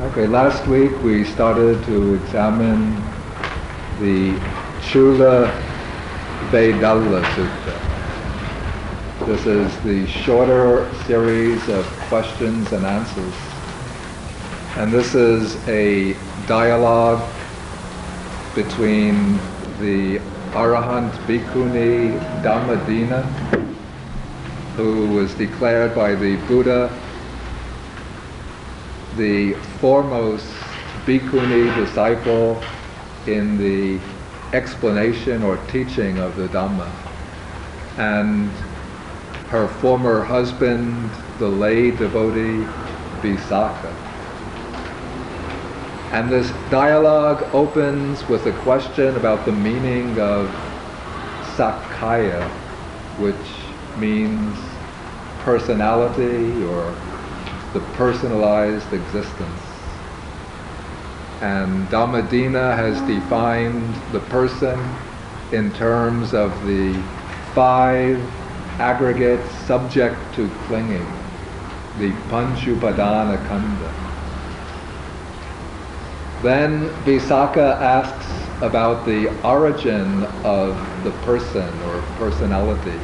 Okay, last week we started to examine the Chula Vedalla Sutta. This is the shorter series of questions and answers. And this is a dialogue between the Arahant Bhikkhuni Dhammadina, who was declared by the Buddha the foremost bhikkhuni disciple in the explanation or teaching of the Dhamma. And her former husband, the lay devotee Visakha. And this dialogue opens with a question about the meaning of Sakkaya, which means personality or the personalized existence. And Dhammadina has ah. defined the person in terms of the five aggregates subject to clinging, the Panchupadana Khandha. Then Visakha asks about the origin of the person or personality.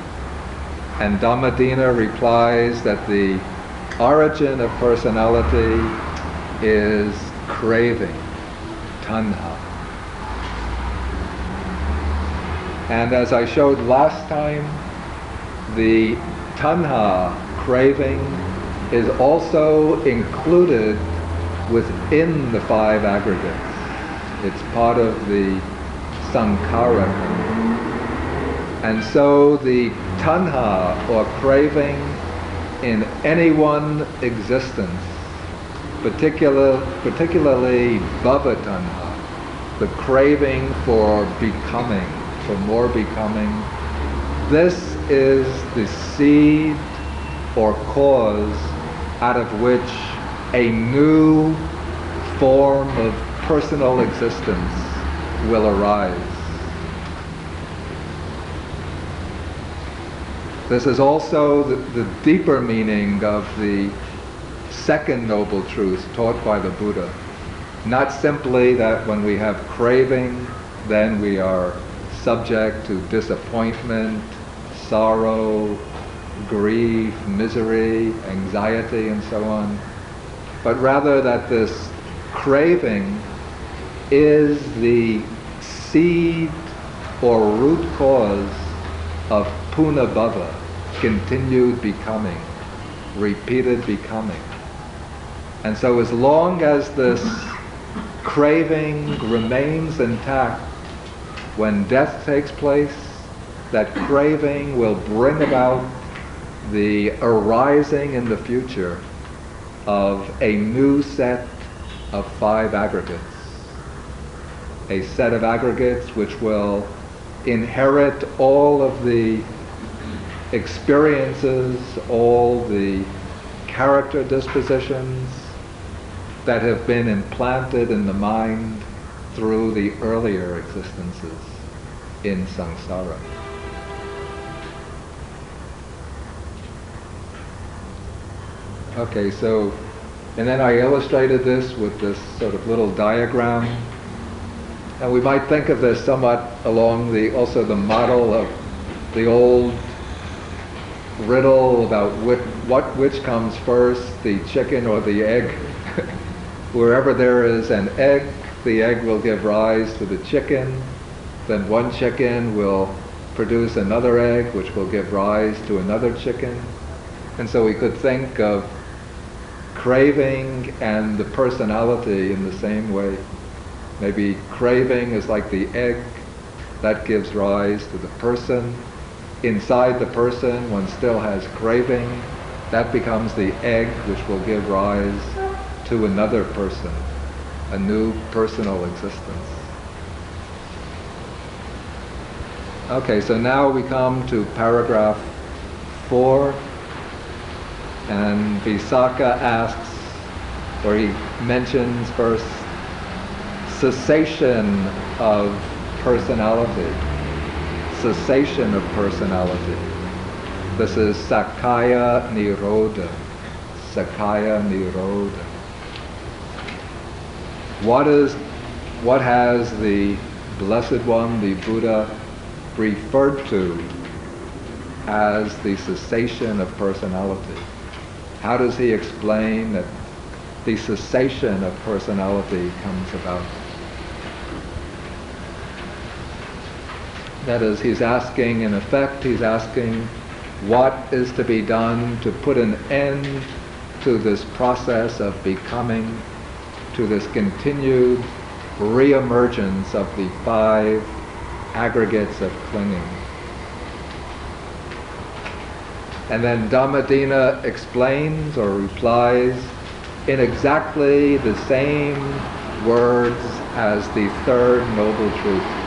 And Dhammadina replies that the origin of personality is craving, tanha. And as I showed last time, the tanha, craving, is also included within the five aggregates. It's part of the sankhara. And so the tanha, or craving, in any one existence, particular, particularly bhava tanha, the craving for becoming, for more becoming, this is the seed or cause out of which a new form of personal existence will arise. This is also the, the, deeper meaning of the second noble truth taught by the Buddha. Not simply that when we have craving, then we are subject to disappointment, sorrow, grief, misery, anxiety, and so on, but rather that this craving is the seed or root cause of punabhava, continued becoming, repeated becoming. And so as long as this craving remains intact, when death takes place, that craving will bring about the arising in the future of a new set of five aggregates. A set of aggregates which will inherit all of the experiences, all the character dispositions that have been implanted in the mind through the earlier existences in samsara. Okay, so, and then I illustrated this with this sort of little diagram. And we might think of this somewhat along the, also the model of the old riddle about which, what, which comes first, the chicken or the egg. Wherever there is an egg, the egg will give rise to the chicken. Then one chicken will produce another egg, which will give rise to another chicken. And so we could think of craving and the personality in the same way. Maybe craving is like the egg, that gives rise to the person inside the person, one still has craving. That becomes the egg which will give rise to another person, a new personal existence. Okay, so now we come to paragraph four, and Visakha asks, or he mentions first, cessation of personality cessation of personality. This is Sakkaya Nirodha. Sakkaya Nirodha. what is, what has the Blessed One, the Buddha, referred to as the cessation of personality? How does he explain that the cessation of personality comes about? That is, he's asking, in effect, he's asking what is to be done to put an end to this process of becoming, to this continued reemergence of the five aggregates of clinging. And then Dhammadinna explains or replies in exactly the same words as the third noble truth.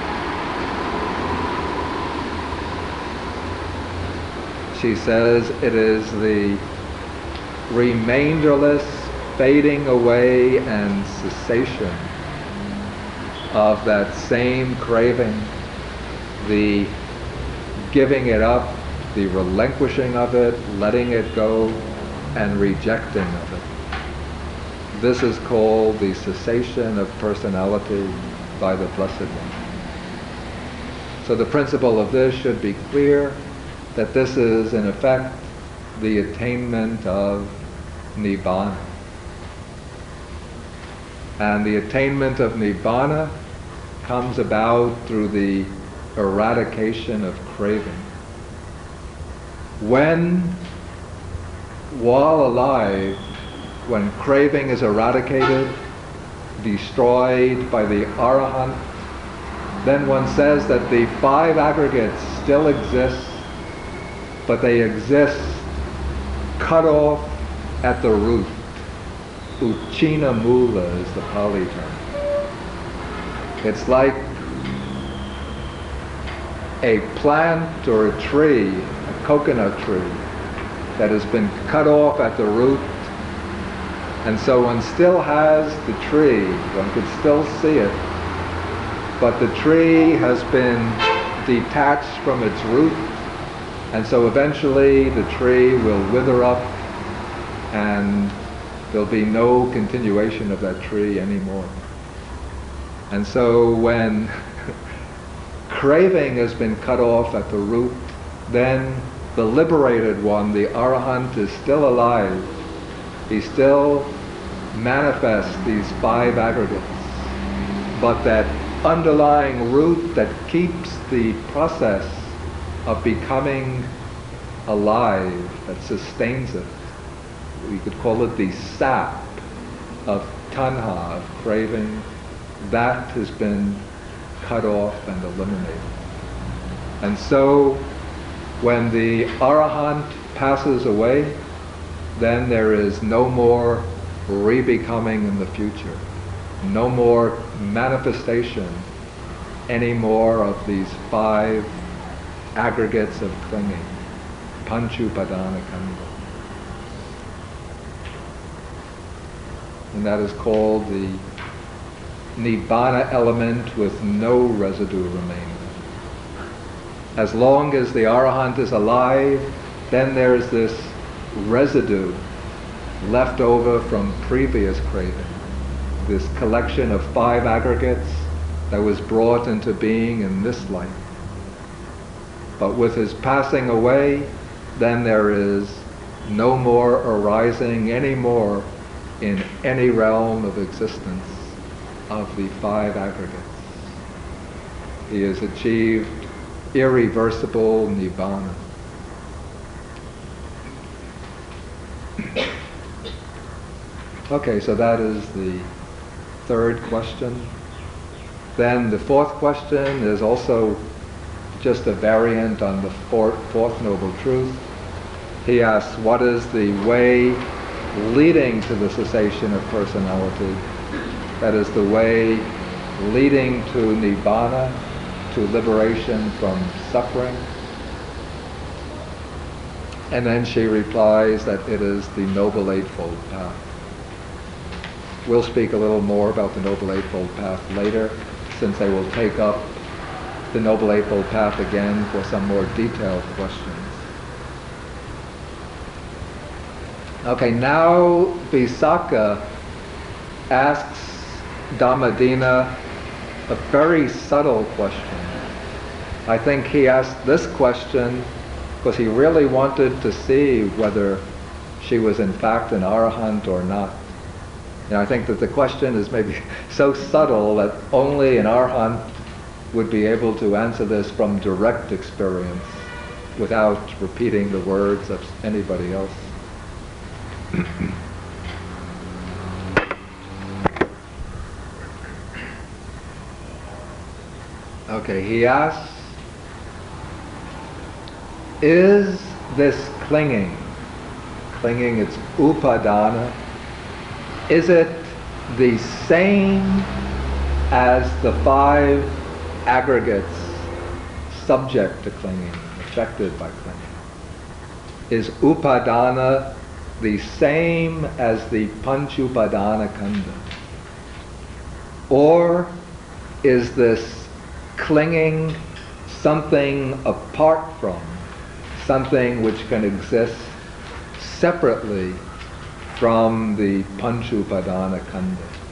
She says it is the remainderless fading away and cessation of that same craving, the giving it up, the relinquishing of it, letting it go, and rejecting of it. This is called the cessation of personality by the Blessed One. So the principle of this should be clear that this is in effect the attainment of Nibbana. And the attainment of Nibbana comes about through the eradication of craving. When, while alive, when craving is eradicated, destroyed by the Arahant, then one says that the five aggregates still exist but they exist cut off at the root. Ucchinna mula is the Pali term. It's like a plant or a tree, a coconut tree, that has been cut off at the root. And so one still has the tree, one could still see it, but the tree has been detached from its root and so eventually the tree will wither up and there'll be no continuation of that tree anymore. And so when craving has been cut off at the root, then the liberated one, the arahant, is still alive. He still manifests these five aggregates. But that underlying root that keeps the process of becoming alive that sustains it. We could call it the sap of tanha, of craving. That has been cut off and eliminated. And so when the arahant passes away, then there is no more re-becoming in the future, no more manifestation anymore of these five aggregates of clinging, panchupadana khandha. And that is called the nibbana element with no residue remaining. As long as the arahant is alive, then there is this residue left over from previous craving, this collection of five aggregates that was brought into being in this life. But with his passing away, then there is no more arising any more in any realm of existence of the five aggregates. He has achieved irreversible nibbana. Okay, so that is the third question. Then the fourth question is also just a variant on the fourth, fourth noble truth. He asks, what is the way leading to the cessation of personality? That is the way leading to nibbana, to liberation from suffering. And then she replies that it is the Noble Eightfold Path. We'll speak a little more about the Noble Eightfold Path later, since they will take up the Noble Eightfold Path again for some more detailed questions. Okay, now Visakha asks Dhammadina a very subtle question. I think he asked this question because he really wanted to see whether she was in fact an arahant or not. And I think that the question is maybe so subtle that only an arahant would be able to answer this from direct experience without repeating the words of anybody else. okay, he asks, is this clinging, clinging, it's upadana, is it the same as the five aggregates subject to clinging, affected by clinging? Is upadana the same as the panchupadana khandha? Or is this clinging something apart from, something which can exist separately from the Panchupadana Khandha.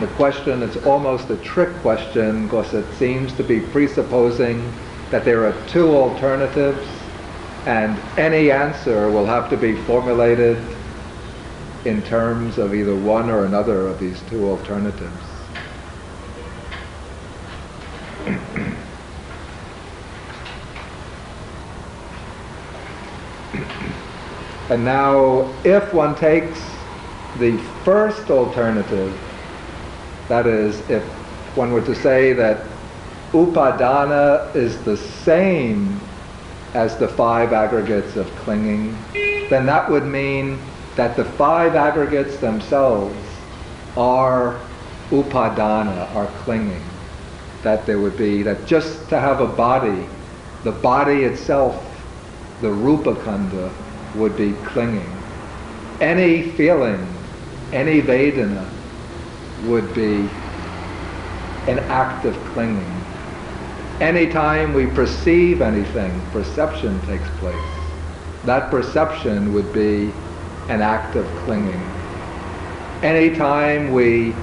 The question is almost a trick question because it seems to be presupposing that there are two alternatives and any answer will have to be formulated in terms of either one or another of these two alternatives. And now, if one takes the first alternative, that is, if one were to say that upadana is the same as the five aggregates of clinging, then that would mean that the five aggregates themselves are upadana, are clinging. That there would be, that just to have a body, the body itself, the rupa khandha, would be clinging. Any feeling, any Vedana would be an act of clinging. Anytime we perceive anything, perception takes place. That perception would be an act of clinging. Anytime we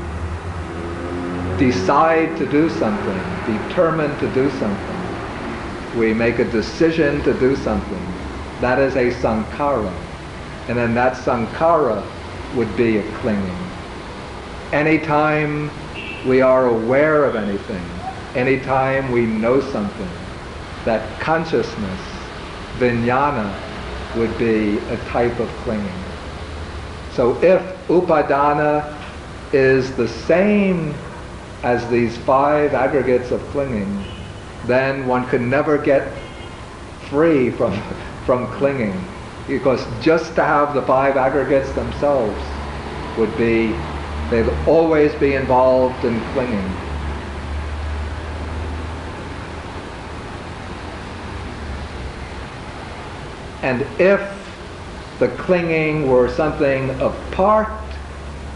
decide to do something, determine to do something, we make a decision to do something, that is a sankhara. And then that sankhara would be a clinging. Anytime we are aware of anything, anytime we know something, that consciousness, vijnana, would be a type of clinging. So if upadana is the same as these five aggregates of clinging, then one can never get free from from clinging because just to have the five aggregates themselves would be, they'd always be involved in clinging. And if the clinging were something apart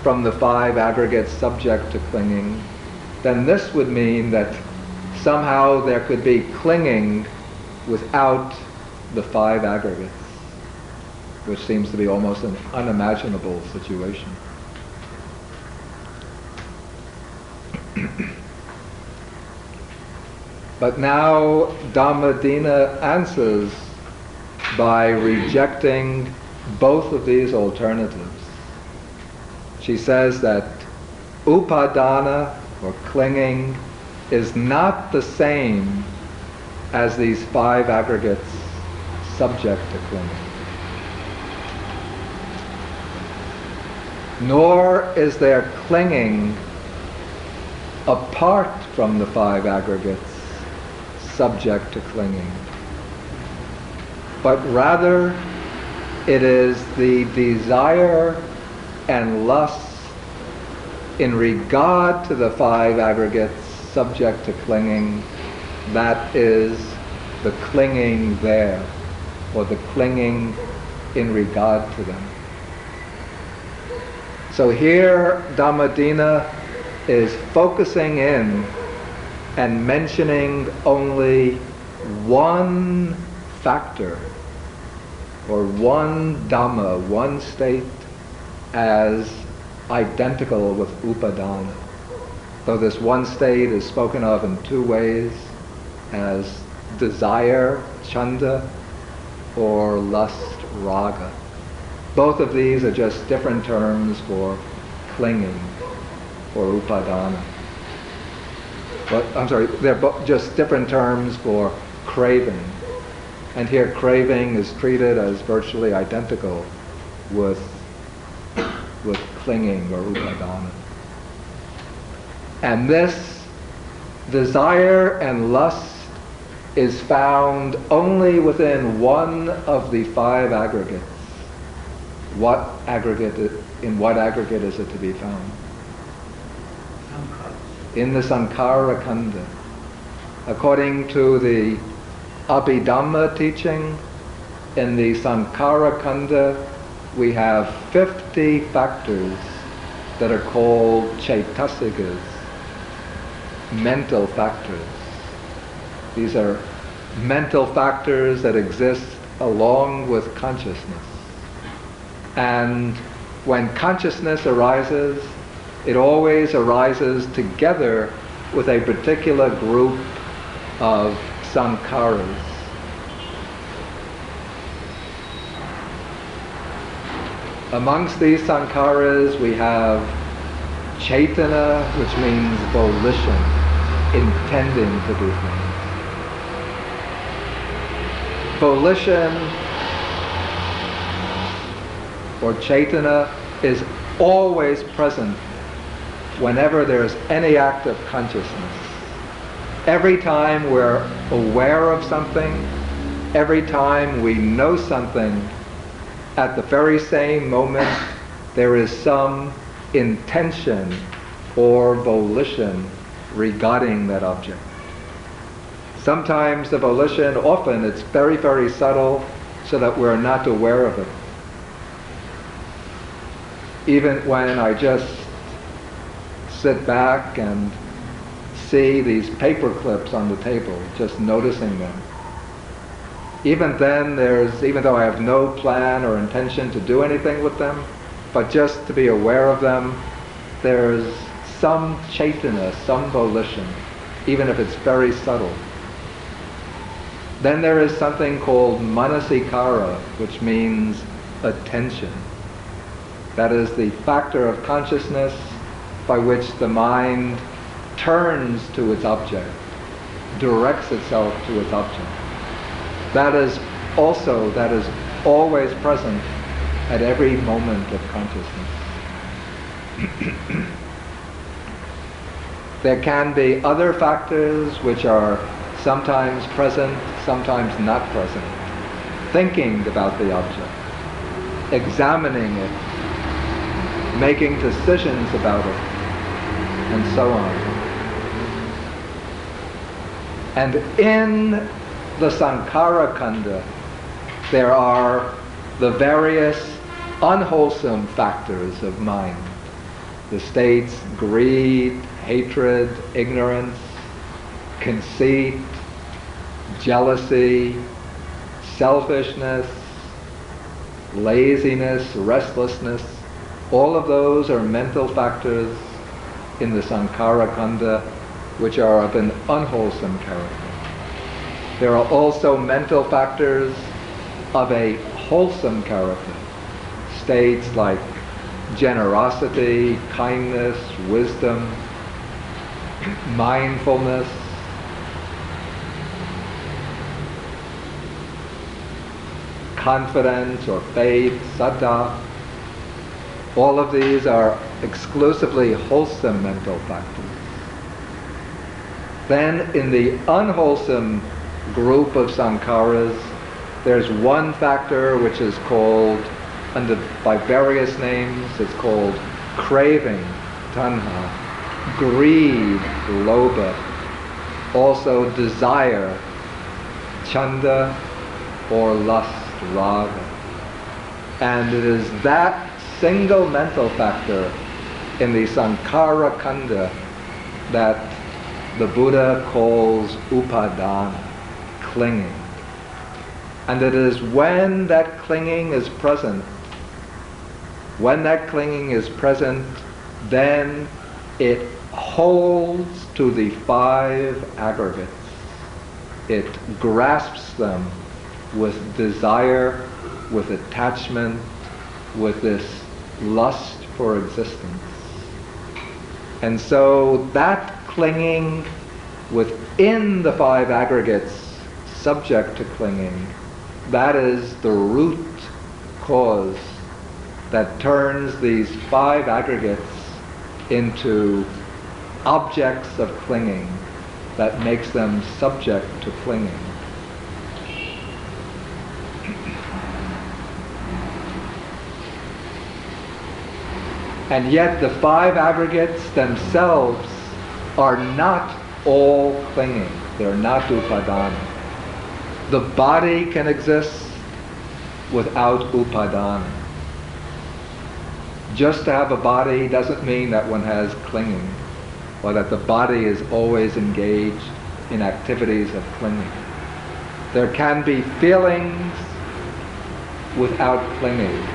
from the five aggregates subject to clinging, then this would mean that somehow there could be clinging without the five aggregates, which seems to be almost an unimaginable situation. But now Dhammadina answers by rejecting both of these alternatives. She says that upadana, or clinging, is not the same as these five aggregates subject to clinging. Nor is there clinging apart from the five aggregates subject to clinging. But rather, it is the desire and lust in regard to the five aggregates subject to clinging that is the clinging there or the clinging in regard to them. So here Dhammadina is focusing in and mentioning only one factor or one Dhamma, one state as identical with upadana. Though this one state is spoken of in two ways, as desire, chanda, or lust, raga. Both of these are just different terms for clinging, or upadana. But I'm sorry, they're just different terms for craving. And here craving is treated as virtually identical with, with clinging or upadana. And this desire and lust is found only within one of the five aggregates. What aggregate, in what aggregate is it to be found? In the Sankhara Khandha. According to the Abhidhamma teaching, in the Sankhara Khandha, we have 50 factors that are called cetasikas, mental factors. These are mental factors that exist along with consciousness. And when consciousness arises, it always arises together with a particular group of sankharas. Amongst these sankharas we have cetana, which means volition, intending to do things. Volition or cetana is always present whenever there's any act of consciousness. Every time we're aware of something, every time we know something, at the very same moment there is some intention or volition regarding that object. Sometimes the volition, often it's very, very subtle so that we're not aware of it. Even when I just sit back and see these paper clips on the table, just noticing them. Even then, there's, even though I have no plan or intention to do anything with them, but just to be aware of them, there's some cetana, some volition, even if it's very subtle. Then there is something called manasikara, which means attention. That is the factor of consciousness by which the mind turns to its object, directs itself to its object. That is also, that is always present at every moment of consciousness. there can be other factors which are sometimes present, sometimes not present. Thinking about the object, examining it, making decisions about it, and so on. And in the Sankhara Khandha, there are the various unwholesome factors of mind. The states greed, hatred, ignorance, conceit, jealousy, selfishness, laziness, restlessness. All of those are mental factors in the Sankhara Khandha which are of an unwholesome character. There are also mental factors of a wholesome character. States like generosity, kindness, wisdom, mindfulness, confidence or faith, saddha. All of these are exclusively wholesome mental factors. Then in the unwholesome group of sankharas, there's one factor which is called, under, by various names, it's called craving, tanha, greed, lobha, also desire, chanda, or lust, raga. And it is that single mental factor in the sankhara khandha that the Buddha calls upadana clinging. And it is when that clinging is present When that clinging is present, then it holds to the five aggregates. It grasps them with desire, with attachment, with this lust for existence. And so that clinging within the five aggregates subject to clinging, that is the root cause that turns these five aggregates into objects of clinging that makes them subject to clinging. And yet the five aggregates themselves are not all clinging. They're not upadana. The body can exist without upadana. Just to have a body doesn't mean that one has clinging or that the body is always engaged in activities of clinging. There can be feelings without clinging.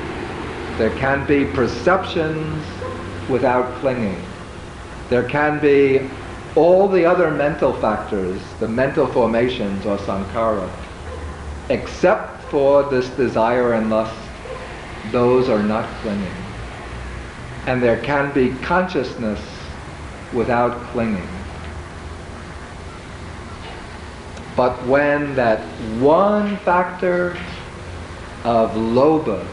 There can be perceptions without clinging. There can be all the other mental factors, the mental formations or sankhara, except for this desire and lust, those are not clinging. And there can be consciousness without clinging. But when that one factor of lobha,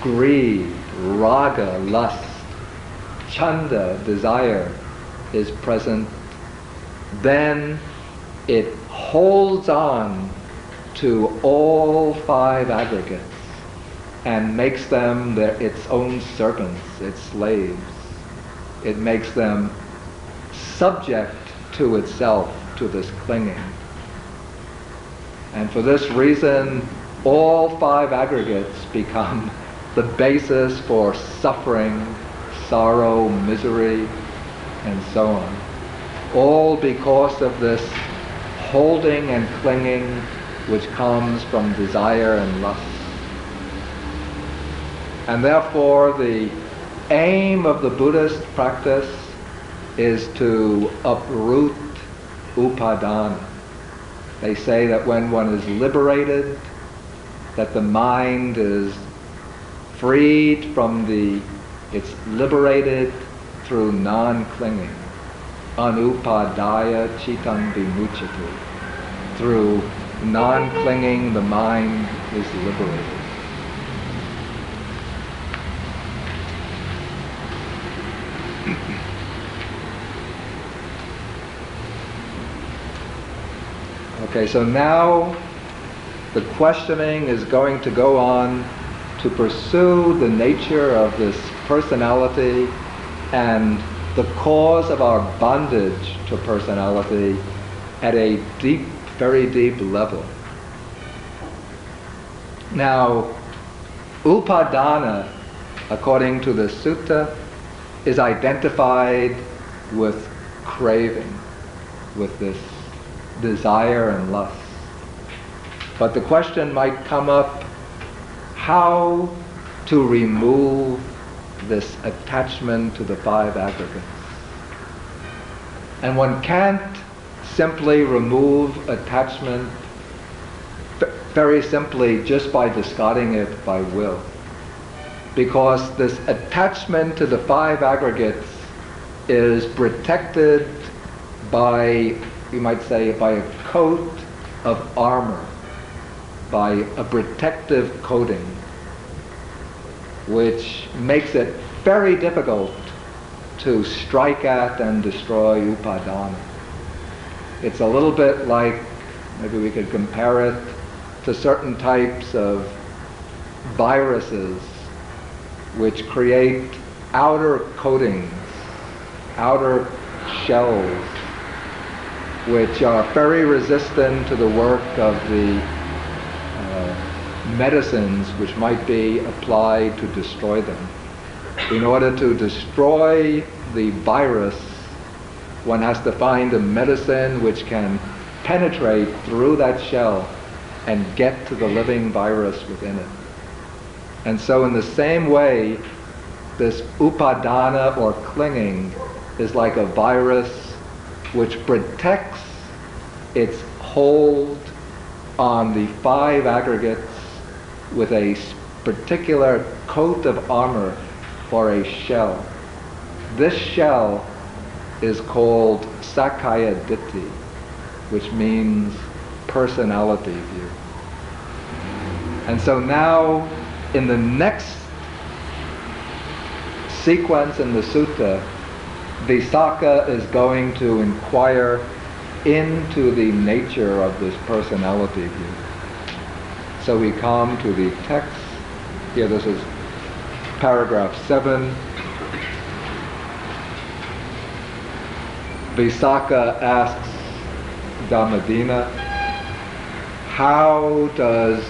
greed, raga, lust, chanda, desire, is present, then it holds on to all five aggregates and makes them their, its own servants, its slaves. It makes them subject to itself, to this clinging. And for this reason, all five aggregates become the basis for suffering, sorrow, misery, and so on. All because of this holding and clinging which comes from desire and lust. And therefore the aim of the Buddhist practice is to uproot upadana. They say that when one is liberated, that the mind is freed from the, it's liberated through non-clinging. Anupadaya cittam vimuccati. Through non-clinging, the mind is liberated. Okay, so now the questioning is going to go on to pursue the nature of this personality and the cause of our bondage to personality at a deep, very deep level. Now, upadana, according to the sutta, is identified with craving, with this desire and lust. But the question might come up how to remove this attachment to the five aggregates. And one can't simply remove attachment very simply just by discarding it by will. Because this attachment to the five aggregates is protected by, you might say, by a coat of armor, by a protective coating which makes it very difficult to strike at and destroy upadana. It's a little bit like, maybe we could compare it to certain types of viruses which create outer coatings, outer shells, which are very resistant to the work of the medicines which might be applied to destroy them. In order to destroy the virus, one has to find a medicine which can penetrate through that shell and get to the living virus within it. And so in the same way, this upadana or clinging is like a virus which protects its hold on the five aggregates with a particular coat of armor for a shell. This shell is called Sakkaya Ditthi, which means personality view. And so now, in the next sequence in the sutta, Visakha is going to inquire into the nature of this personality view. So we come to the text. Here, this is paragraph 7. Visakha asks Dhammadina, how does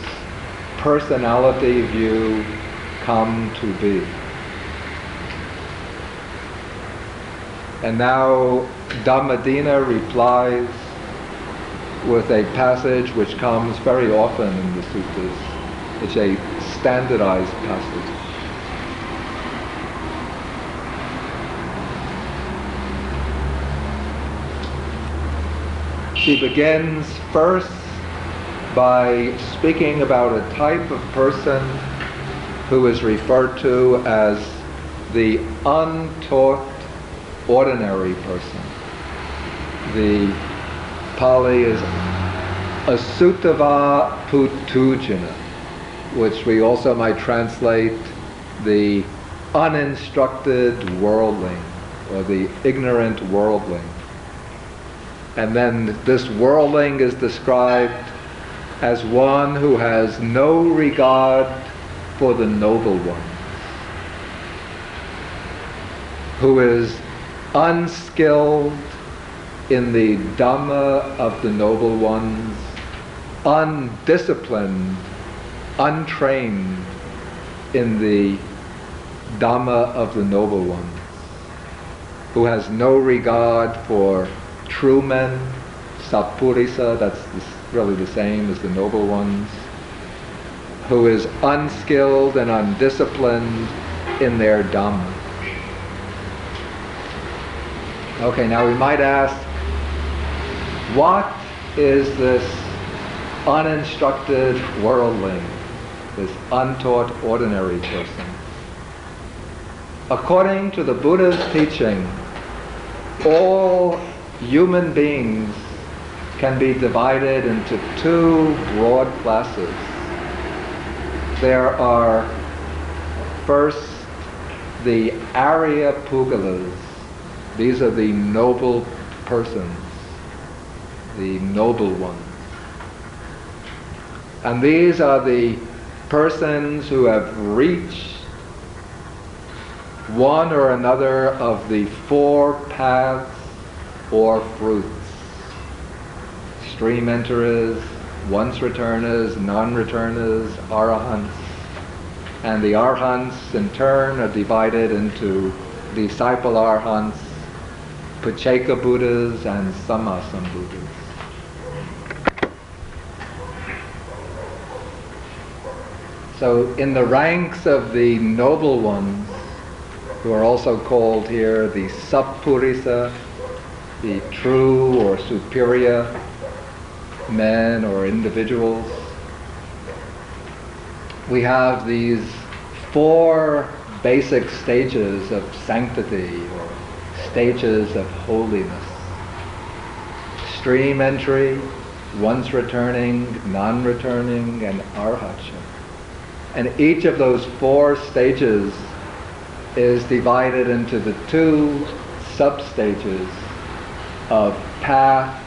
personality view come to be? And now Dhammadina replies with a passage which comes very often in the suttas. It's a standardized passage. She begins first by speaking about a type of person who is referred to as the untaught ordinary person. The Pali is Assutava Puthujjana, which we also might translate the uninstructed worldling or the ignorant worldling. And then this worldling is described as one who has no regard for the noble one, who is unskilled in the Dhamma of the noble ones, undisciplined, untrained in the Dhamma of the noble ones, who has no regard for true men, Sappurisa, that's really the same as the noble ones, who is unskilled and undisciplined in their Dhamma. Okay, now we might ask, what is this uninstructed worldling, this untaught ordinary person? According to the Buddha's teaching, all human beings can be divided into two broad classes. There are first the Arya Puggalas. These are the noble persons, the noble ones. And these are the persons who have reached one or another of the four paths or fruits. Stream enterers, once returners, non-returners, arahants. And the arhants in turn are divided into disciple arhants, Pacceka Buddhas, and Sammasam Buddhas. So in the ranks of the noble ones, who are also called here the Sappurisa, the true or superior men or individuals. We have these four basic stages of sanctity or stages of holiness. Stream entry, once returning, non-returning, and arhatya. And each of those four stages is divided into the two sub-stages of path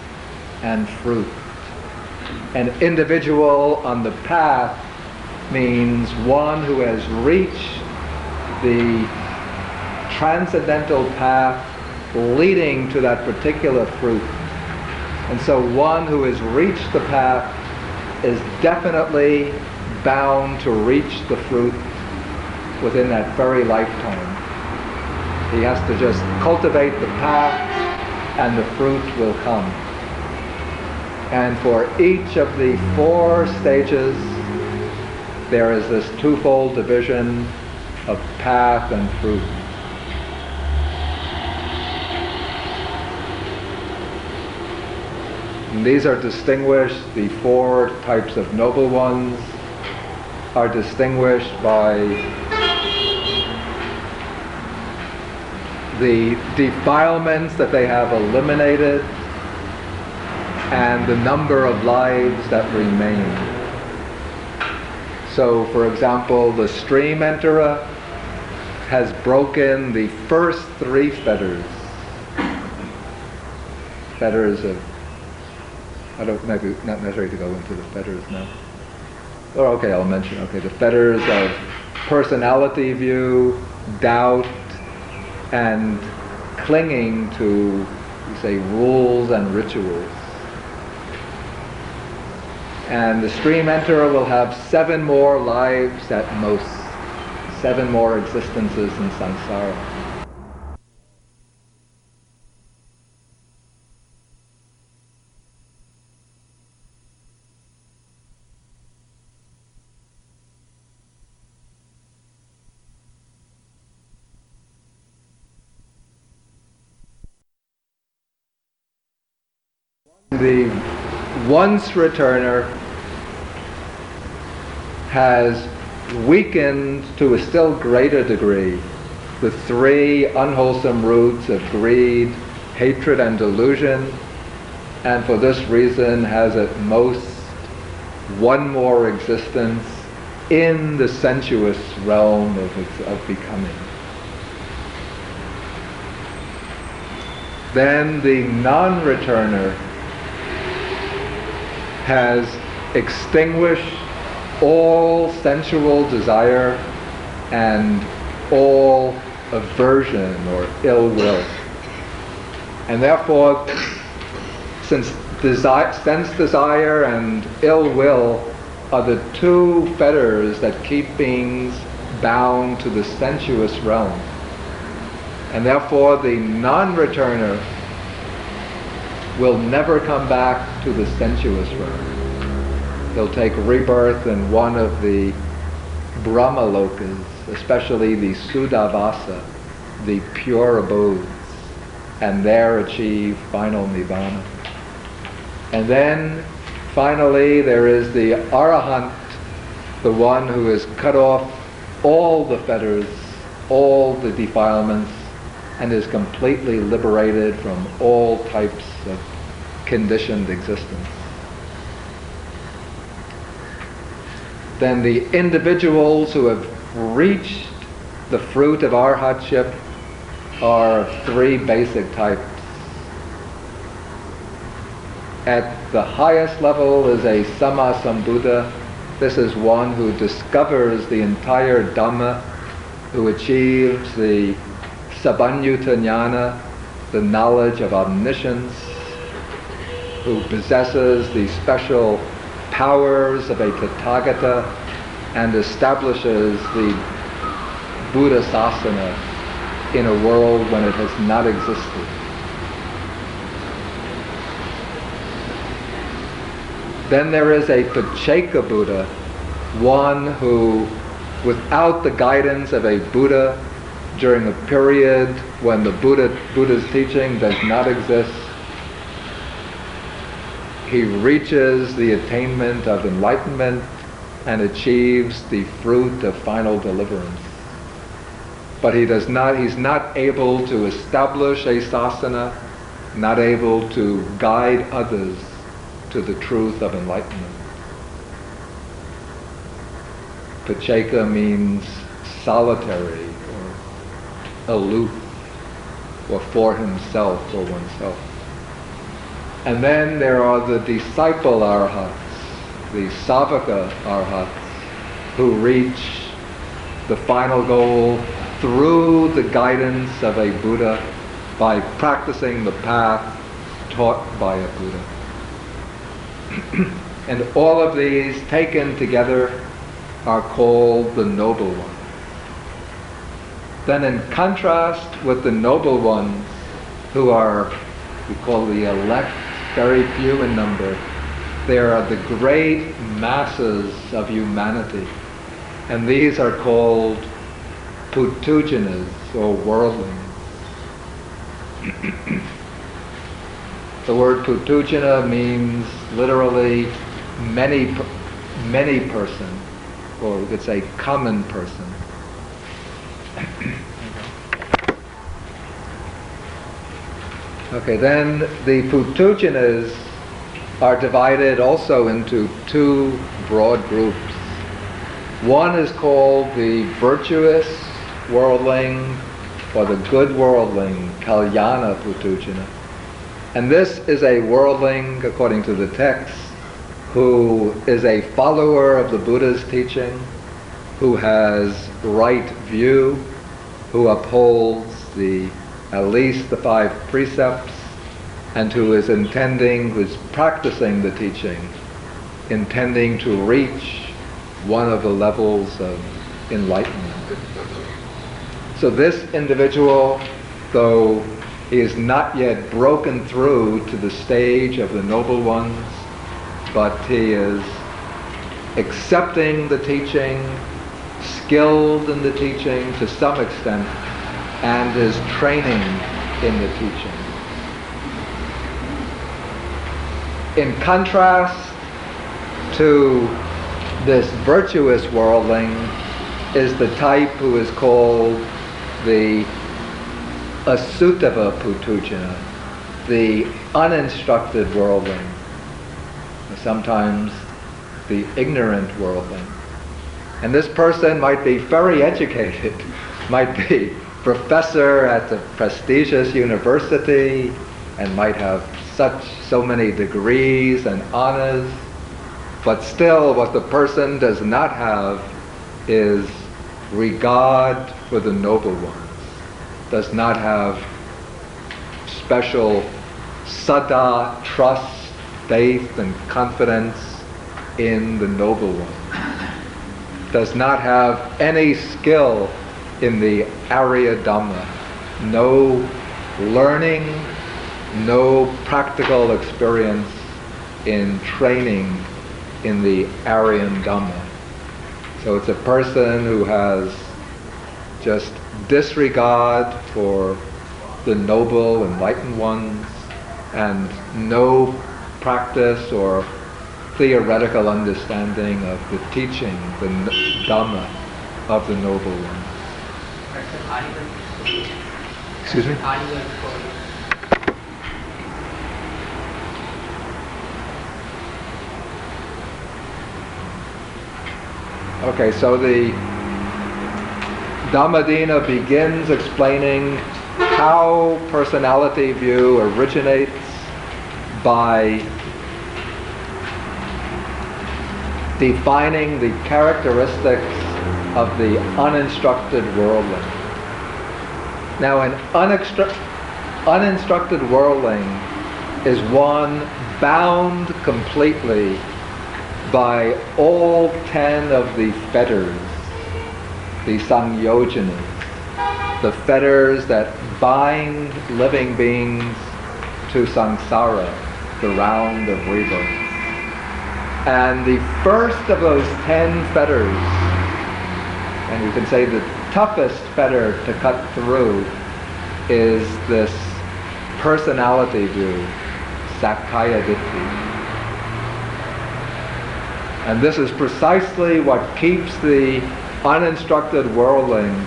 and fruit. An individual on the path means one who has reached the transcendental path leading to that particular fruit. And so one who has reached the path is definitely bound to reach the fruit within that very lifetime. He has to just cultivate the path and the fruit will come. And for each of the four stages, there is this twofold division of path and fruit. And these are distinguished, the four types of noble ones are distinguished by the defilements that they have eliminated and the number of lives that remain. So, for example, the stream enterer has broken the first three fetters. Fetters of, I don't, maybe not necessary to go into the fetters now. Or okay, I'll mention, okay, the fetters of personality view, doubt, and clinging to, say, rules and rituals. And the stream enterer will have seven more lives at most, seven more existences in samsara. the once returner has weakened to a still greater degree the three unwholesome roots of greed, hatred, and delusion, and for this reason has at most one more existence in the sensuous realm of, of becoming. Then the non-returner has extinguished all sensual desire and all aversion or ill will. And therefore, since desi- sense desire and ill will are the two fetters that keep beings bound to the sensuous realm, and therefore the non-returner will never come back to the sensuous realm. He'll take rebirth in one of the Brahmalokas, especially the Suddhavasa, the pure abodes, and there achieve final Nibbana. And then finally there is the Arahant, the one who has cut off all the fetters, all the defilements, and is completely liberated from all types of conditioned existence. Then the individuals who have reached the fruit of arhatship are three basic types. At the highest level is a Sammasambuddha. This is one who discovers the entire Dhamma, who achieves the Sabbanyutta Jnana, the knowledge of omniscience, who possesses the special powers of a Tathagata and establishes the Buddha Sasana in a world when it has not existed. Then there is a Pacceka Buddha, one who, without the guidance of a Buddha during a period when the Buddha, Buddha's teaching does not exist, he reaches the attainment of enlightenment and achieves the fruit of final deliverance. But he does not, he's not able to establish a sasana, not able to guide others to the truth of enlightenment. Pacceka means solitary aloof or for himself or oneself. And then there are the disciple arhats, the savaka arhats, who reach the final goal through the guidance of a Buddha by practicing the path taught by a Buddha. and all of these taken together are called the noble ones. Then in contrast with the noble ones who are, we call the elect very few in number. there are the great masses of humanity And these are called puthujjanas or worldlings. the word puthujjana means literally many, many person, or we could say common person. Okay, then the puthujjanas are divided also into two broad groups. One is called the virtuous worldling or the good worldling, Kalyana Puthujjana. And this is a worldling, according to the text, who is a follower of the Buddha's teaching, who has right view, who upholds the at least the five precepts, and who is intending, who's practicing the teaching, intending to reach one of the levels of enlightenment. So this individual, though he is not yet broken through to the stage of the noble ones, but he is accepting the teaching, skilled in the teaching to some extent, and is training in the teaching. In contrast to this virtuous worldling is the type who is called the assutava puthujjana, the uninstructed worldling sometimes the ignorant worldling. And this person might be very educated, might be professor at a prestigious university, and might have such so many degrees and honors, but still what the person does not have is regard for the noble ones, does not have special saddha, trust, faith and confidence in the noble one. Does not have any skill in the Arya Dhamma. No learning, no practical experience in training in the Aryan Dhamma. So it's a person who has just disregard for the noble enlightened ones and no practice or theoretical understanding of the teaching, the Dhamma of the Noble One. Excuse me? Okay, so the Dhammadinna begins explaining how personality view originates by defining the characteristics of the uninstructed worldling. Now, an uninstructed worldling is one bound completely by all ten of the fetters, the sangyojanas, the fetters that bind living beings to samsara, the round of rebirth. And the first of those ten fetters, and you can say the toughest fetter to cut through, is this personality view, Sakkaya Ditthi. And this is precisely what keeps the uninstructed worldling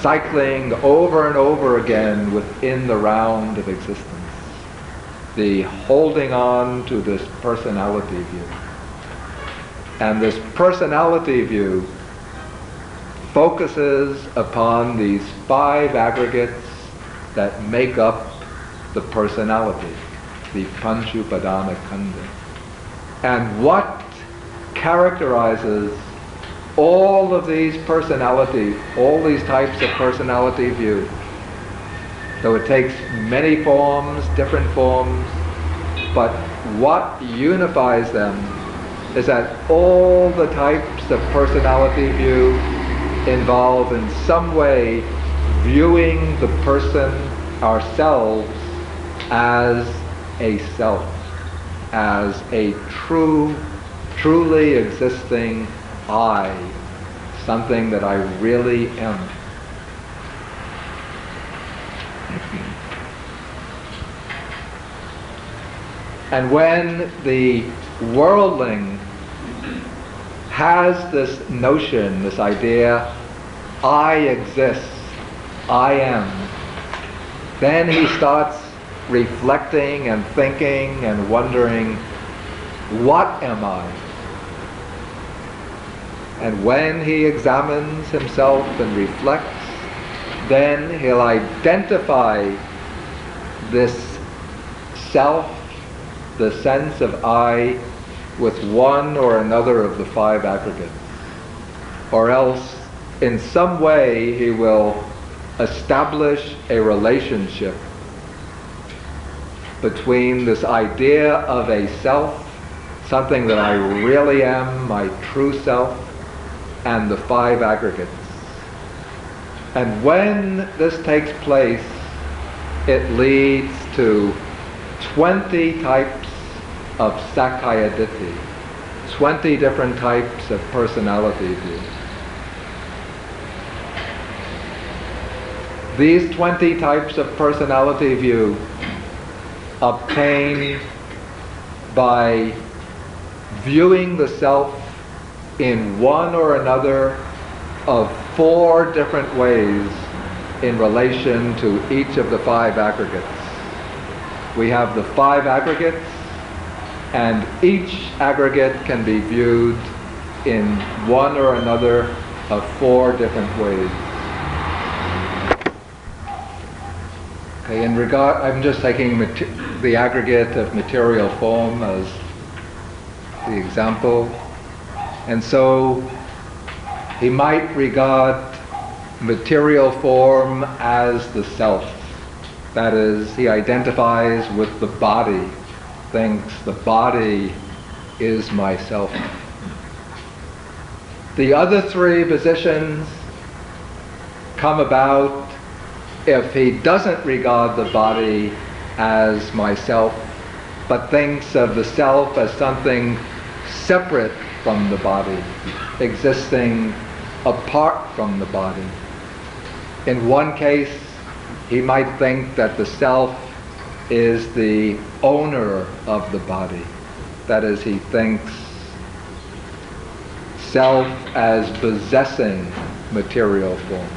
cycling over and over again within the round of existence the holding on to this personality view. And this personality view focuses upon these five aggregates that make up the personality, the Panchupadana Khandha. And what characterizes all of these personality, all these types of personality view so it takes many forms, different forms, but what unifies them is that all the types of personality view involve in some way viewing the person, ourselves, as a self, as a true, truly existing I, something that I really am. And when the worldling has this notion, this idea, I exist, I am, then he starts reflecting and thinking and wondering, what am I? And when he examines himself and reflects, then he'll identify this self, the sense of I, with one or another of the five aggregates. Or else, in some way, he will establish a relationship between this idea of a self, something that I really am, my true self, and the five aggregates. And when this takes place, it leads to 20 types of Sakkaya Ditthi, 20 different types of personality view. These 20 types of personality view obtain by viewing the self in one or another of four different ways in relation to each of the five aggregates. We have the five aggregates, and each aggregate can be viewed in one or another of four different ways. Okay, in regard, I'm just taking the aggregate of material form as the example. And so he might regard material form as the self. That is, he identifies with the body, thinks the body is myself. The other three positions come about if he doesn't regard the body as myself, but thinks of the self as something separate from the body, existing apart from the body. In one case, he might think that the self is the owner of the body. That is, he thinks self as possessing material form.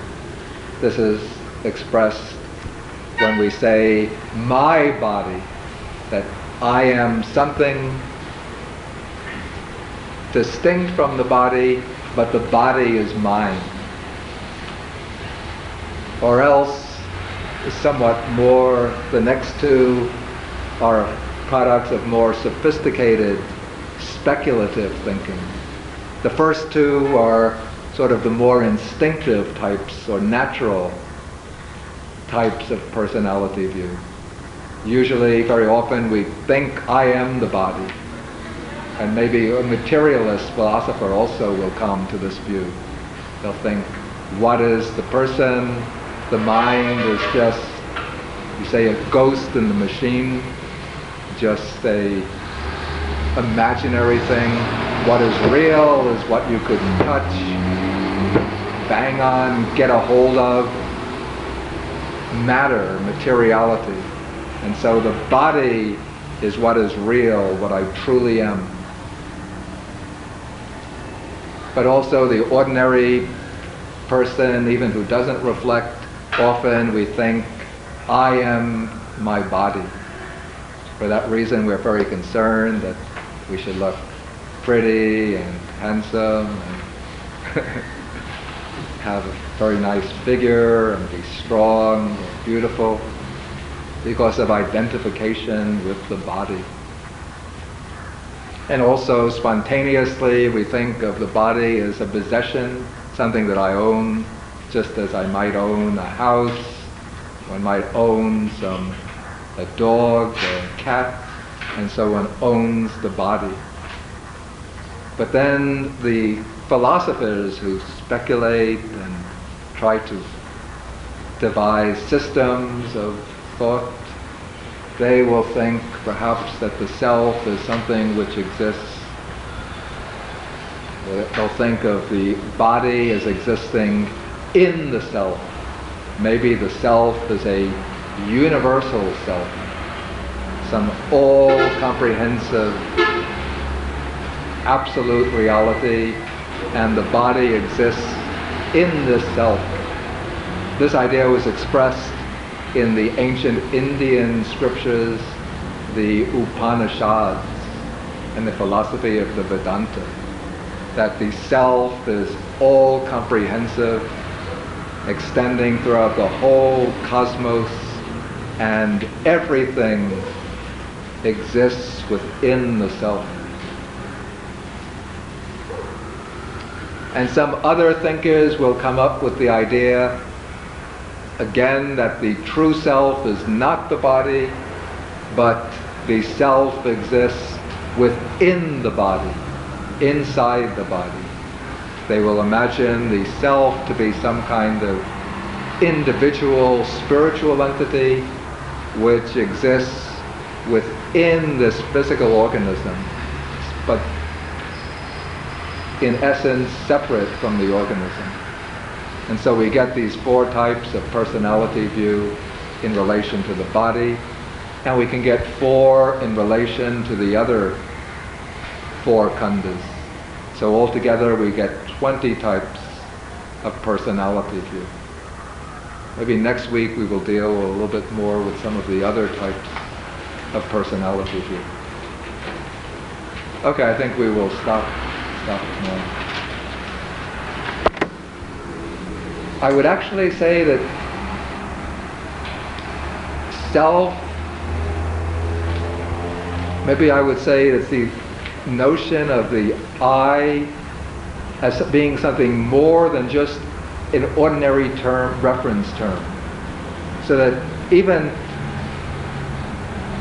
This is expressed when we say my body, that I am something distinct from the body, but the body is mine. Or else, somewhat more, the next two are products of more sophisticated, speculative thinking. The first two are sort of the more instinctive types or natural types of personality view. Usually, very often, we think I am the body. And maybe a materialist philosopher also will come to this view. They'll think, what is the person? The mind is just, you say, a ghost in the machine, just a imaginary thing. What is real is what you could touch, bang on, get a hold of, matter, materiality. And so the body is what is real, what I truly am. But also the ordinary person, even who doesn't reflect, often we think, I am my body. For that reason, we're very concerned that we should look pretty and handsome and have a very nice figure and be strong and beautiful because of identification with the body. And also spontaneously we think of the body as a possession, something that I own, just as I might own a house, one might own some a dog or a cat, and so one owns the body. But then the philosophers who speculate and try to devise systems of thought, they will think perhaps that the self is something which exists They'll think of the body as existing in the self. Maybe the self is a universal self, some all-comprehensive absolute reality, and the body exists in this self. This idea was expressed in the ancient Indian scriptures, the Upanishads, and the philosophy of the Vedanta that the self is all comprehensive, extending throughout the whole cosmos, and everything exists within the self. And some other thinkers will come up with the idea, again, that the true self is not the body, but the self exists within the body inside the body. They will imagine the self to be some kind of individual spiritual entity which exists within this physical organism, but in essence separate from the organism. And so we get these four types of personality view in relation to the body, and we can get four in relation to the other four khandhas. So altogether we get 20 types of personality view. Maybe next week we will deal a little bit more with some of the other types of personality view. Okay, I think we will stop, stop now. I would actually say that self, maybe I would say that the notion of the I as being something more than just an ordinary term, reference term. So that even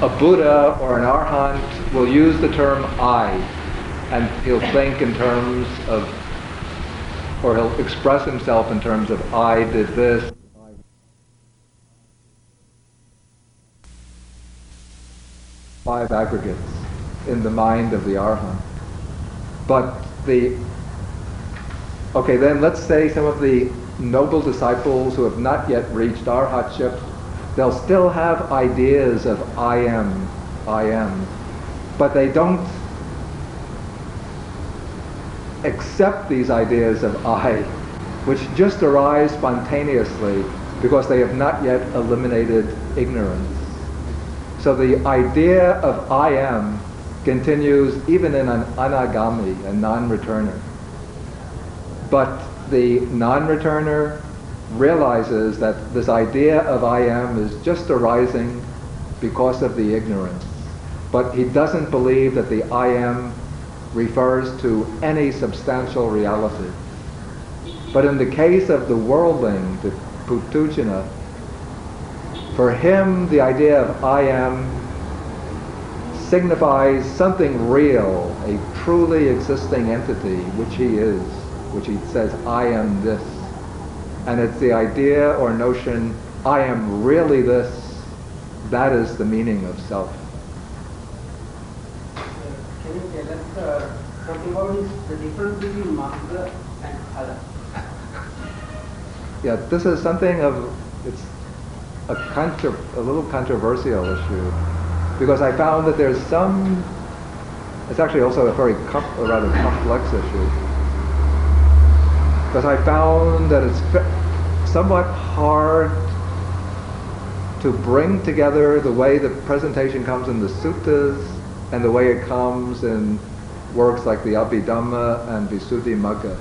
a Buddha or an Arhat will use the term I, and he'll think in terms of, or he'll express himself in terms of I did this, five aggregates in the mind of the arhat. But the okay, then let's say some of the noble disciples who have not yet reached arhatship, they'll still have ideas of I am, I am, but they don't accept these ideas of I, which just arise spontaneously because they have not yet eliminated ignorance. So the idea of I am continues even in an anagami, a non-returner. But the non-returner realizes that this idea of I am is just arising because of the ignorance. But he doesn't believe that the I am refers to any substantial reality. But in the case of the worldling, the Puthujjana, for him the idea of I am signifies something real, a truly existing entity, which he is, which he says, I am this. And it's the idea or notion, I am really this, that is the meaning of self. Can you tell us uh, something about the difference between and yeah, this is something of, it's a, contra- a little controversial issue because I found that there's some, it's actually also a very com- a rather complex issue. Because I found that it's somewhat hard to bring together the way the presentation comes in the suttas and the way it comes in works like the Abhidhamma and Visuddhimagga.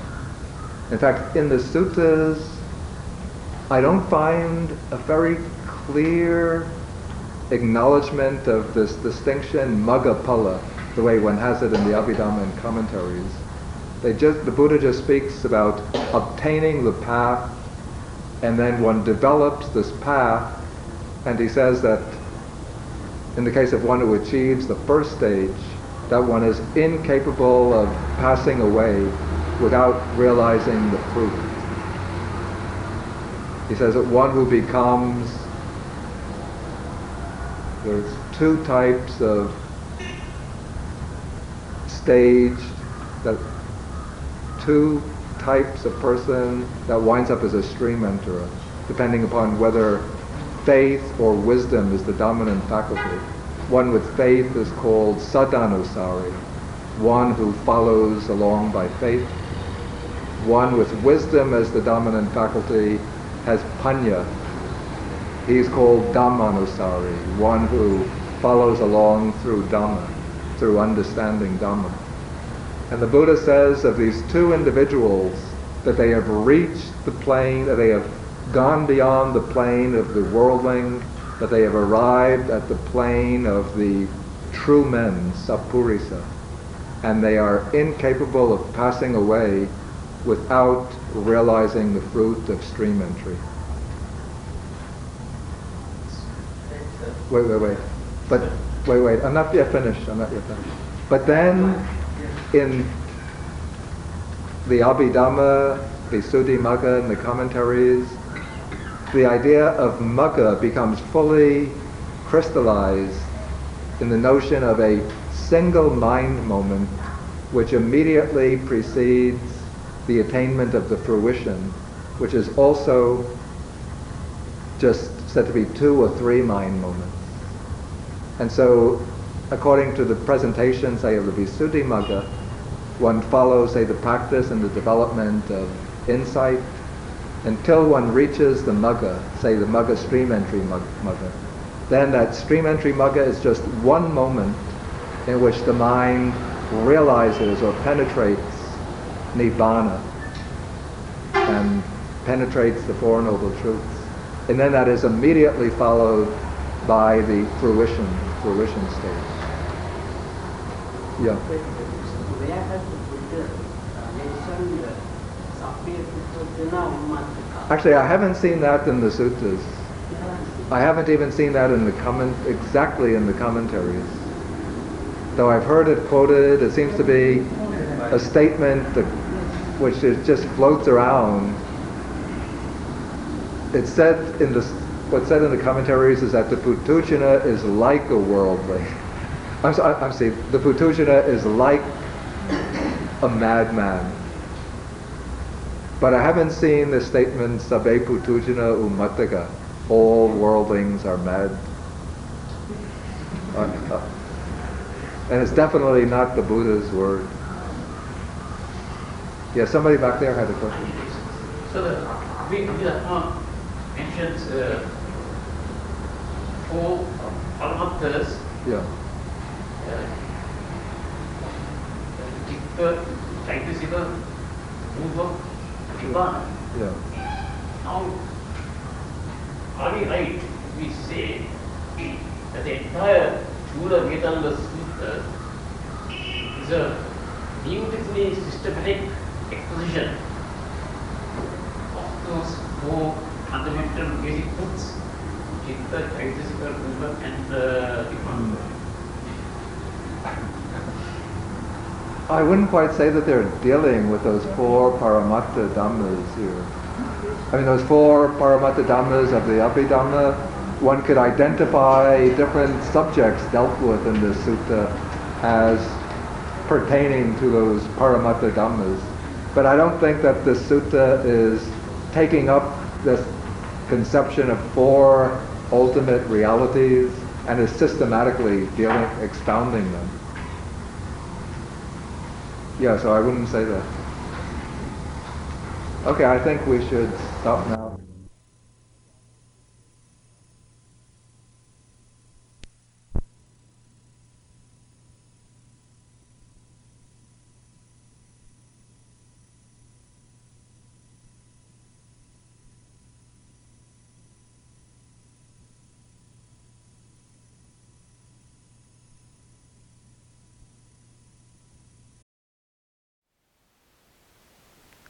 In fact, in the suttas, I don't find a very clear acknowledgement of this distinction maggaphala, the way one has it in the Abhidhamma and commentaries. They just, the Buddha just speaks about obtaining the path, and then one develops this path, and he says that in the case of one who achieves the first stage, that one is incapable of passing away without realizing the fruit. He says that one who becomes there's two types of stage that two types of person that winds up as a stream enterer, depending upon whether faith or wisdom is the dominant faculty. One with faith is called saddhanusari, one who follows along by faith. One with wisdom as the dominant faculty has panya. He's called dhammanusari, one who follows along through Dhamma, through understanding Dhamma. And the Buddha says of these two individuals that they have reached the plane, that they have gone beyond the plane of the worldling, that they have arrived at the plane of the true men, sappurisa, and they are incapable of passing away without realizing the fruit of stream entry. Wait, wait, wait. But wait, wait. I'm not yet finished. I'm not yet finished. But then, in the Abhidhamma, the Suddhimagga, and the commentaries, the idea of Magga becomes fully crystallized in the notion of a single mind moment which immediately precedes the attainment of the fruition, which is also just said to be two or three mind moments. And so, according to the presentation, say, of the Visuddhimagga, one follows, say, the practice and the development of insight until one reaches the Magga, say the Magga stream entry Magga. Then that stream entry Magga is just one moment in which the mind realizes or penetrates Nibbana and penetrates the Four Noble Truths. And then that is immediately followed by the fruition, fruition stage. Yeah. Where has the Buddha uh, mentioned Sabbe Puthujjana Ummattaka? Actually, I haven't seen that in the suttas. I haven't even seen that in the comment exactly in the commentaries. Though I've heard it quoted, it seems to be a statement that, which is, just floats around. It's said in the what's said in the commentaries is that the Puthujjana is like a worldly. I'm, sorry, I'm the Puthujjana is like a madman. But I haven't seen the statement Sabbe Puthujjana Ummattaka. All worldlings are mad. Uh, uh, and it's definitely not the Buddha's word. Yeah, somebody back there had a question. So the Abhidhamma mentions uh, four paramatthas, Yeah. uh, Chitta, Chaitasika, Rupa, Nibbana. Yeah. Now, are we right if we say that the entire Chula Vedalla Sutta is a beautifully systematic exposition of those four fundamental basic truths, Chitta, Chaitasika, Rupa and uh. I wouldn't quite say that they're dealing with those four paramattha dhammas here. I mean, those four paramattha dhammas of the Abhidhamma, one could identify different subjects dealt with in this sutta as pertaining to those paramattha dhammas. But I don't think that this sutta is taking up this conception of four ultimate realities and is systematically dealing, expounding them. Yeah, so I wouldn't say that. Okay, I think we should stop now.